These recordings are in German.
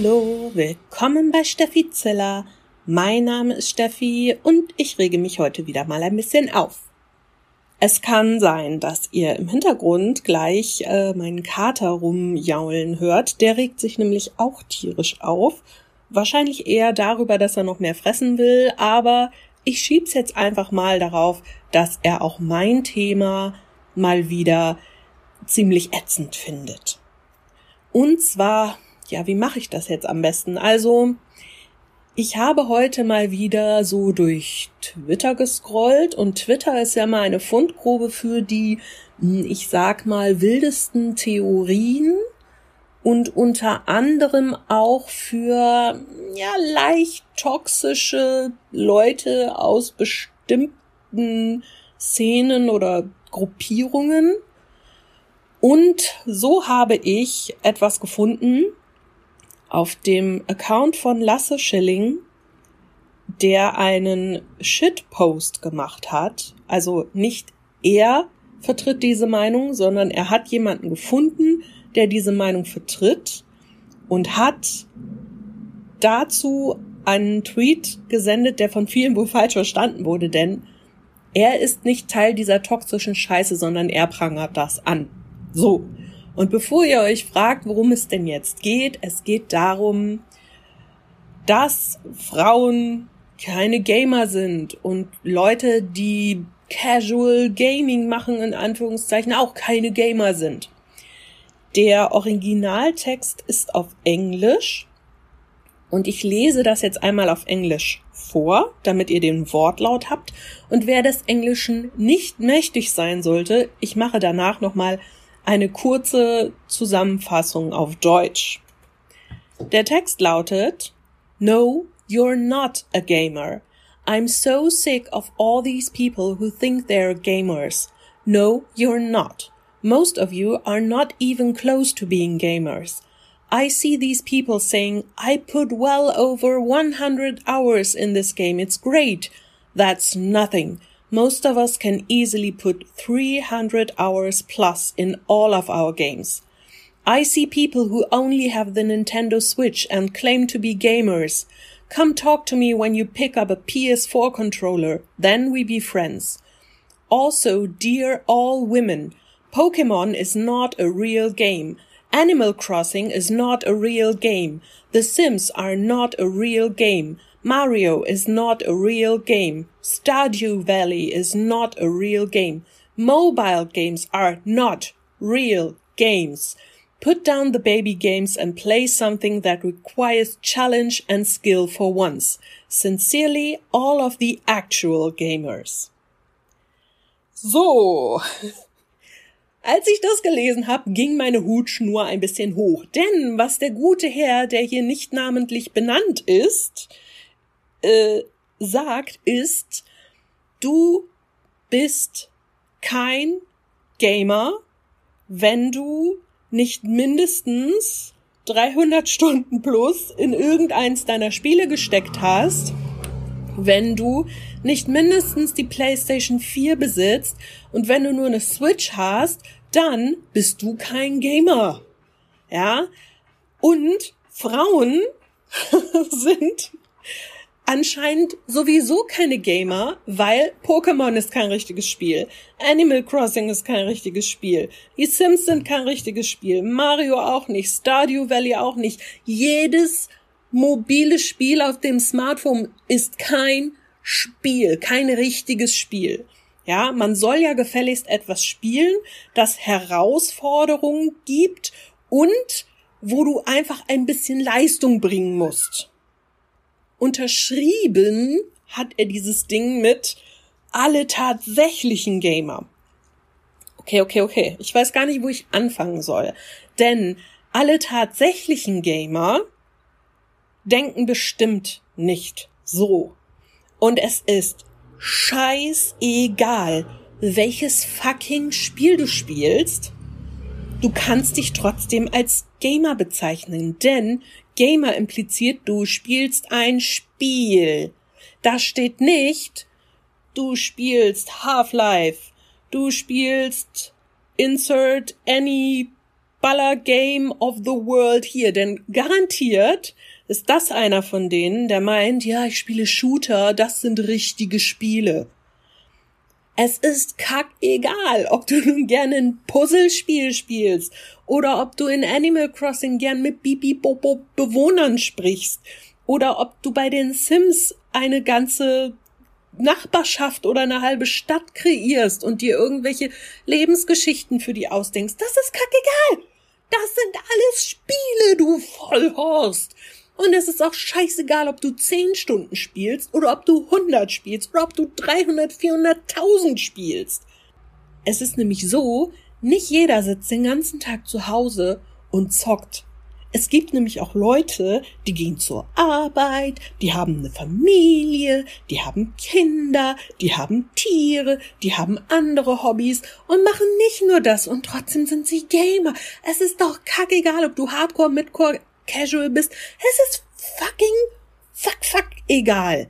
Hallo, willkommen bei Steffi Zeller. Mein Name ist Steffi und ich rege mich heute wieder mal ein bisschen auf. Es kann sein, dass ihr im Hintergrund gleich äh, meinen Kater rumjaulen hört. Der regt sich nämlich auch tierisch auf. Wahrscheinlich eher darüber, dass er noch mehr fressen will, aber ich schieb's jetzt einfach mal darauf, dass er auch mein Thema mal wieder ziemlich ätzend findet. Und zwar ja, wie mache ich das jetzt am besten? Also, ich habe heute mal wieder so durch Twitter gescrollt und Twitter ist ja mal eine Fundgrube für die, hm, ich sag mal, wildesten Theorien und unter anderem auch für ja leicht toxische Leute aus bestimmten Szenen oder Gruppierungen. Und so habe ich etwas gefunden, auf dem Account von Lasse Schilling, der einen Shitpost gemacht hat. Also nicht er vertritt diese Meinung, sondern er hat jemanden gefunden, der diese Meinung vertritt und hat dazu einen Tweet gesendet, der von vielen wohl falsch verstanden wurde, denn er ist nicht Teil dieser toxischen Scheiße, sondern er prangert das an. So. Und bevor ihr euch fragt, worum es denn jetzt geht, es geht darum, dass Frauen keine Gamer sind und Leute, die Casual Gaming machen, in Anführungszeichen, auch keine Gamer sind. Der Originaltext ist auf Englisch und ich lese das jetzt einmal auf Englisch vor, damit ihr den Wortlaut habt. Und wer des Englischen nicht mächtig sein sollte, ich mache danach nochmal eine kurze Zusammenfassung auf Deutsch. Der Text lautet No, you're not a gamer. I'm so sick of all these people who think they're gamers. No, you're not. Most of you are not even close to being gamers. I see these people saying, I put well over 100 hours in this game. It's great. That's nothing. Most of us can easily put 300 hours plus in all of our games. I see people who only have the Nintendo Switch and claim to be gamers. Come talk to me when you pick up a PS4 controller, then we be friends. Also, dear all women, Pokemon is not a real game. Animal Crossing is not a real game. The Sims are not a real game. Mario is not a real game. Stardew Valley is not a real game. Mobile games are not real games. Put down the baby games and play something that requires challenge and skill for once. Sincerely, all of the actual gamers. So. Als ich das gelesen habe, ging meine Hutschnur ein bisschen hoch. Denn was der gute Herr, der hier nicht namentlich benannt ist, äh, sagt, ist, du bist kein Gamer, wenn du nicht mindestens 300 Stunden plus in irgendeins deiner Spiele gesteckt hast, wenn du nicht mindestens die PlayStation 4 besitzt und wenn du nur eine Switch hast, dann bist du kein Gamer. Ja? Und Frauen sind anscheinend sowieso keine Gamer, weil Pokémon ist kein richtiges Spiel, Animal Crossing ist kein richtiges Spiel, die Sims sind kein richtiges Spiel, Mario auch nicht, Stardew Valley auch nicht. Jedes mobile Spiel auf dem Smartphone ist kein Spiel, kein richtiges Spiel. Ja, man soll ja gefälligst etwas spielen, das Herausforderungen gibt und wo du einfach ein bisschen Leistung bringen musst unterschrieben hat er dieses Ding mit alle tatsächlichen Gamer. Okay, okay, okay. Ich weiß gar nicht, wo ich anfangen soll. Denn alle tatsächlichen Gamer denken bestimmt nicht so. Und es ist scheißegal, welches fucking Spiel du spielst. Du kannst dich trotzdem als Gamer bezeichnen, denn Gamer impliziert, du spielst ein Spiel. Da steht nicht, du spielst Half-Life, du spielst Insert any Baller Game of the World hier, denn garantiert ist das einer von denen, der meint, ja, ich spiele Shooter, das sind richtige Spiele. Es ist kackegal, ob du nun gerne ein Puzzlespiel spielst oder ob du in Animal Crossing gern mit Bibi Bobo Bewohnern sprichst oder ob du bei den Sims eine ganze Nachbarschaft oder eine halbe Stadt kreierst und dir irgendwelche Lebensgeschichten für die ausdenkst. Das ist kackegal. Das sind alles Spiele, du Vollhorst. Und es ist auch scheißegal, ob du 10 Stunden spielst oder ob du 100 spielst oder ob du 300, 400.000 spielst. Es ist nämlich so, nicht jeder sitzt den ganzen Tag zu Hause und zockt. Es gibt nämlich auch Leute, die gehen zur Arbeit, die haben eine Familie, die haben Kinder, die haben Tiere, die haben andere Hobbys und machen nicht nur das und trotzdem sind sie Gamer. Es ist doch kackegal, ob du Hardcore, Midcore, Casual bist. Es ist fucking fuck fuck egal.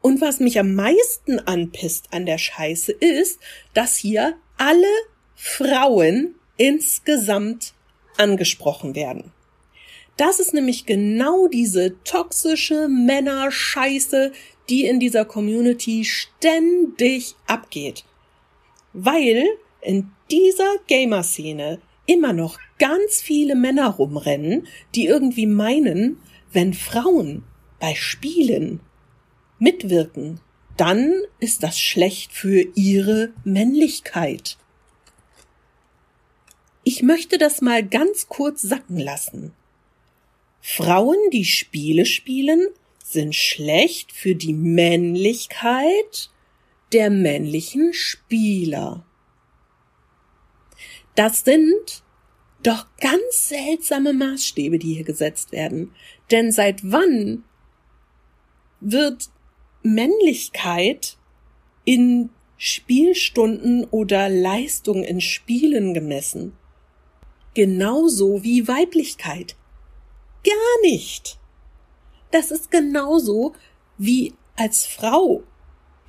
Und was mich am meisten anpisst an der Scheiße ist, dass hier alle Frauen insgesamt angesprochen werden. Das ist nämlich genau diese toxische Männerscheiße, die in dieser Community ständig abgeht. Weil in dieser Gamer-Szene immer noch ganz viele Männer rumrennen, die irgendwie meinen, wenn Frauen bei Spielen mitwirken, dann ist das schlecht für ihre Männlichkeit. Ich möchte das mal ganz kurz sacken lassen. Frauen, die Spiele spielen, sind schlecht für die Männlichkeit der männlichen Spieler. Das sind doch ganz seltsame Maßstäbe, die hier gesetzt werden. Denn seit wann wird Männlichkeit in Spielstunden oder Leistung in Spielen gemessen? genauso wie Weiblichkeit. Gar nicht. Das ist genauso wie als Frau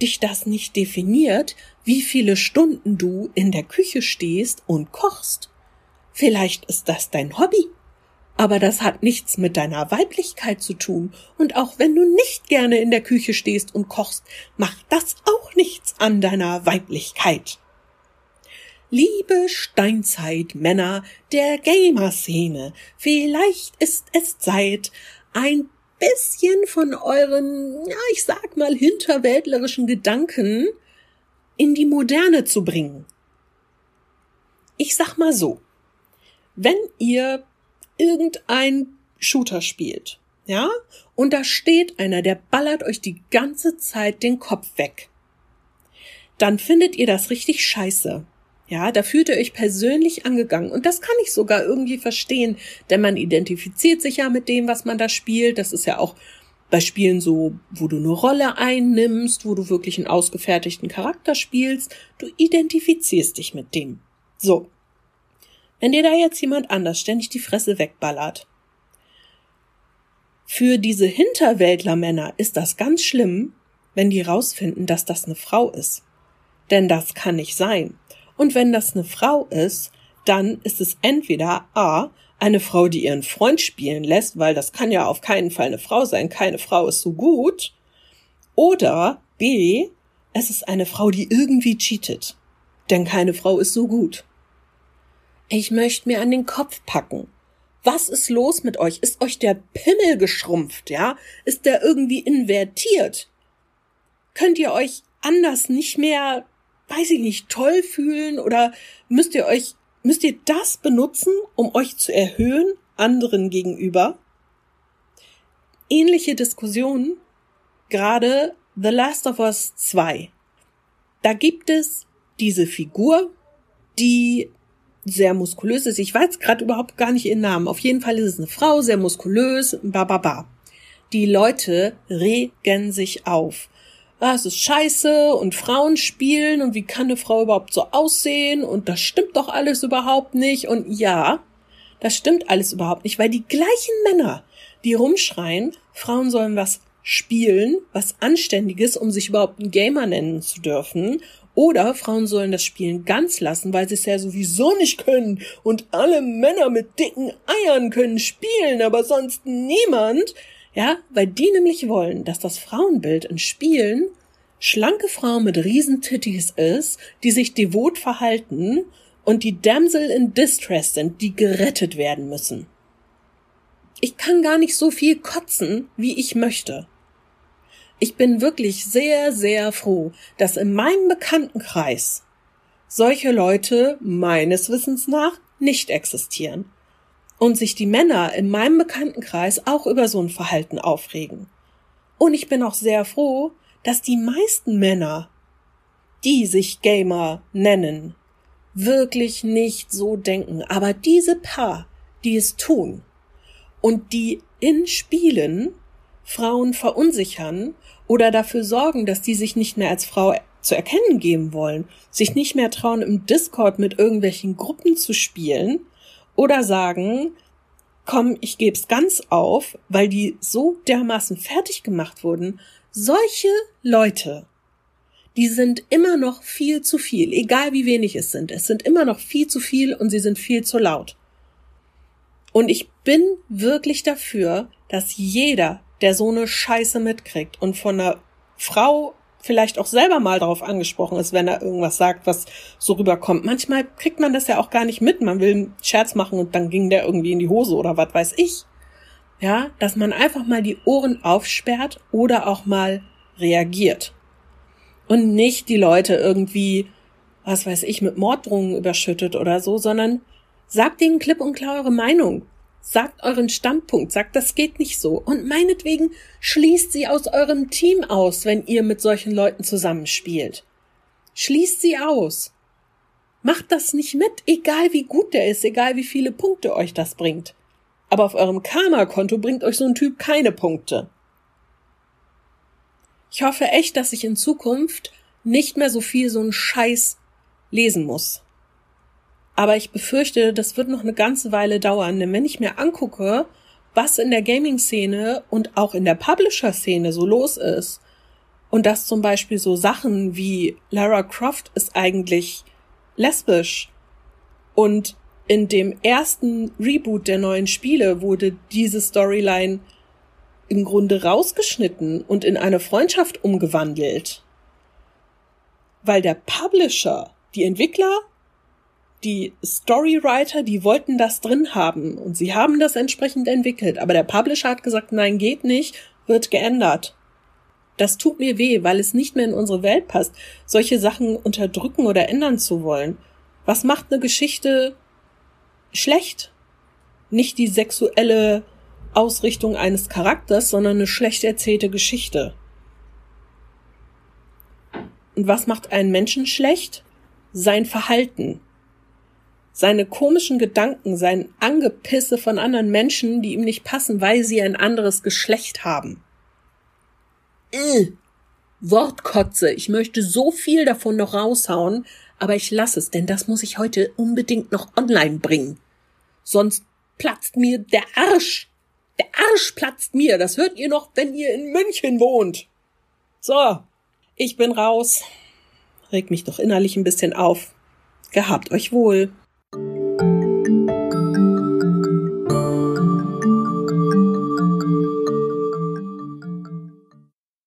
dich das nicht definiert, wie viele Stunden du in der Küche stehst und kochst. Vielleicht ist das dein Hobby, aber das hat nichts mit deiner Weiblichkeit zu tun, und auch wenn du nicht gerne in der Küche stehst und kochst, macht das auch nichts an deiner Weiblichkeit. Liebe Steinzeitmänner der Gamer-Szene, vielleicht ist es Zeit, ein bisschen von euren, ja, ich sag mal, hinterwäldlerischen Gedanken in die Moderne zu bringen. Ich sag mal so, wenn ihr irgendein Shooter spielt, ja, und da steht einer, der ballert euch die ganze Zeit den Kopf weg, dann findet ihr das richtig scheiße. Ja, da fühlt ihr euch persönlich angegangen. Und das kann ich sogar irgendwie verstehen, denn man identifiziert sich ja mit dem, was man da spielt. Das ist ja auch bei Spielen so, wo du eine Rolle einnimmst, wo du wirklich einen ausgefertigten Charakter spielst. Du identifizierst dich mit dem. So. Wenn dir da jetzt jemand anders ständig die Fresse wegballert, für diese Hinterwäldlermänner ist das ganz schlimm, wenn die rausfinden, dass das eine Frau ist. Denn das kann nicht sein. Und wenn das eine Frau ist, dann ist es entweder A, eine Frau, die ihren Freund spielen lässt, weil das kann ja auf keinen Fall eine Frau sein, keine Frau ist so gut, oder B, es ist eine Frau, die irgendwie cheatet, denn keine Frau ist so gut. Ich möchte mir an den Kopf packen. Was ist los mit euch? Ist euch der Pimmel geschrumpft, ja? Ist der irgendwie invertiert? Könnt ihr euch anders nicht mehr weiß ich nicht, toll fühlen oder müsst ihr euch, müsst ihr das benutzen, um euch zu erhöhen anderen gegenüber? Ähnliche Diskussionen, gerade The Last of Us 2. Da gibt es diese Figur, die sehr muskulös ist. Ich weiß gerade überhaupt gar nicht ihren Namen. Auf jeden Fall ist es eine Frau, sehr muskulös, ba ba ba. Die Leute regen sich auf ah, es ist scheiße und Frauen spielen und wie kann eine Frau überhaupt so aussehen? Und das stimmt doch alles überhaupt nicht. Und ja, das stimmt alles überhaupt nicht, weil die gleichen Männer, die rumschreien, Frauen sollen was spielen, was Anständiges, um sich überhaupt ein Gamer nennen zu dürfen. Oder Frauen sollen das Spielen ganz lassen, weil sie es ja sowieso nicht können und alle Männer mit dicken Eiern können spielen, aber sonst niemand. Ja, weil die nämlich wollen, dass das Frauenbild in Spielen schlanke Frau mit Riesentitties ist, die sich devot verhalten und die Damsel in Distress sind, die gerettet werden müssen. Ich kann gar nicht so viel kotzen, wie ich möchte. Ich bin wirklich sehr, sehr froh, dass in meinem Bekanntenkreis solche Leute meines Wissens nach nicht existieren und sich die Männer in meinem Bekanntenkreis auch über so ein Verhalten aufregen. Und ich bin auch sehr froh, dass die meisten Männer, die sich Gamer nennen, wirklich nicht so denken. Aber diese paar, die es tun und die in Spielen Frauen verunsichern oder dafür sorgen, dass die sich nicht mehr als Frau zu erkennen geben wollen, sich nicht mehr trauen, im Discord mit irgendwelchen Gruppen zu spielen oder sagen, komm, ich geb's ganz auf, weil die so dermaßen fertig gemacht wurden. Solche Leute, die sind immer noch viel zu viel, egal wie wenig es sind. Es sind immer noch viel zu viel und sie sind viel zu laut. Und ich bin wirklich dafür, dass jeder, der so eine Scheiße mitkriegt und von einer Frau vielleicht auch selber mal darauf angesprochen ist, wenn er irgendwas sagt, was so rüberkommt. Manchmal kriegt man das ja auch gar nicht mit. Man will einen Scherz machen und dann ging der irgendwie in die Hose oder was weiß ich. Ja, dass man einfach mal die Ohren aufsperrt oder auch mal reagiert. Und nicht die Leute irgendwie, was weiß ich, mit Morddrohungen überschüttet oder so, sondern sagt denen klipp und klar eure Meinung. Sagt euren Standpunkt, sagt, das geht nicht so. Und meinetwegen schließt sie aus eurem Team aus, wenn ihr mit solchen Leuten zusammenspielt. Schließt sie aus. Macht das nicht mit, egal wie gut der ist, egal wie viele Punkte euch das bringt. Aber auf eurem Karma-Konto bringt euch so ein Typ keine Punkte. Ich hoffe echt, dass ich in Zukunft nicht mehr so viel so einen Scheiß lesen muss. Aber ich befürchte, das wird noch eine ganze Weile dauern, denn wenn ich mir angucke, was in der Gaming-Szene und auch in der Publisher-Szene so los ist, und dass zum Beispiel so Sachen wie Lara Croft ist eigentlich lesbisch und in dem ersten Reboot der neuen Spiele wurde diese Storyline im Grunde rausgeschnitten und in eine Freundschaft umgewandelt. Weil der Publisher, die Entwickler die Storywriter, die wollten das drin haben und sie haben das entsprechend entwickelt, aber der Publisher hat gesagt, nein, geht nicht, wird geändert. Das tut mir weh, weil es nicht mehr in unsere Welt passt, solche Sachen unterdrücken oder ändern zu wollen. Was macht eine Geschichte schlecht? Nicht die sexuelle Ausrichtung eines Charakters, sondern eine schlecht erzählte Geschichte. Und was macht einen Menschen schlecht? Sein Verhalten seine komischen Gedanken, sein Angepisse von anderen Menschen, die ihm nicht passen, weil sie ein anderes Geschlecht haben. Äh, Wortkotze, ich möchte so viel davon noch raushauen, aber ich lasse es, denn das muss ich heute unbedingt noch online bringen. Sonst platzt mir der Arsch. Der Arsch platzt mir. Das hört ihr noch, wenn ihr in München wohnt. So, ich bin raus. Reg mich doch innerlich ein bisschen auf. Gehabt euch wohl.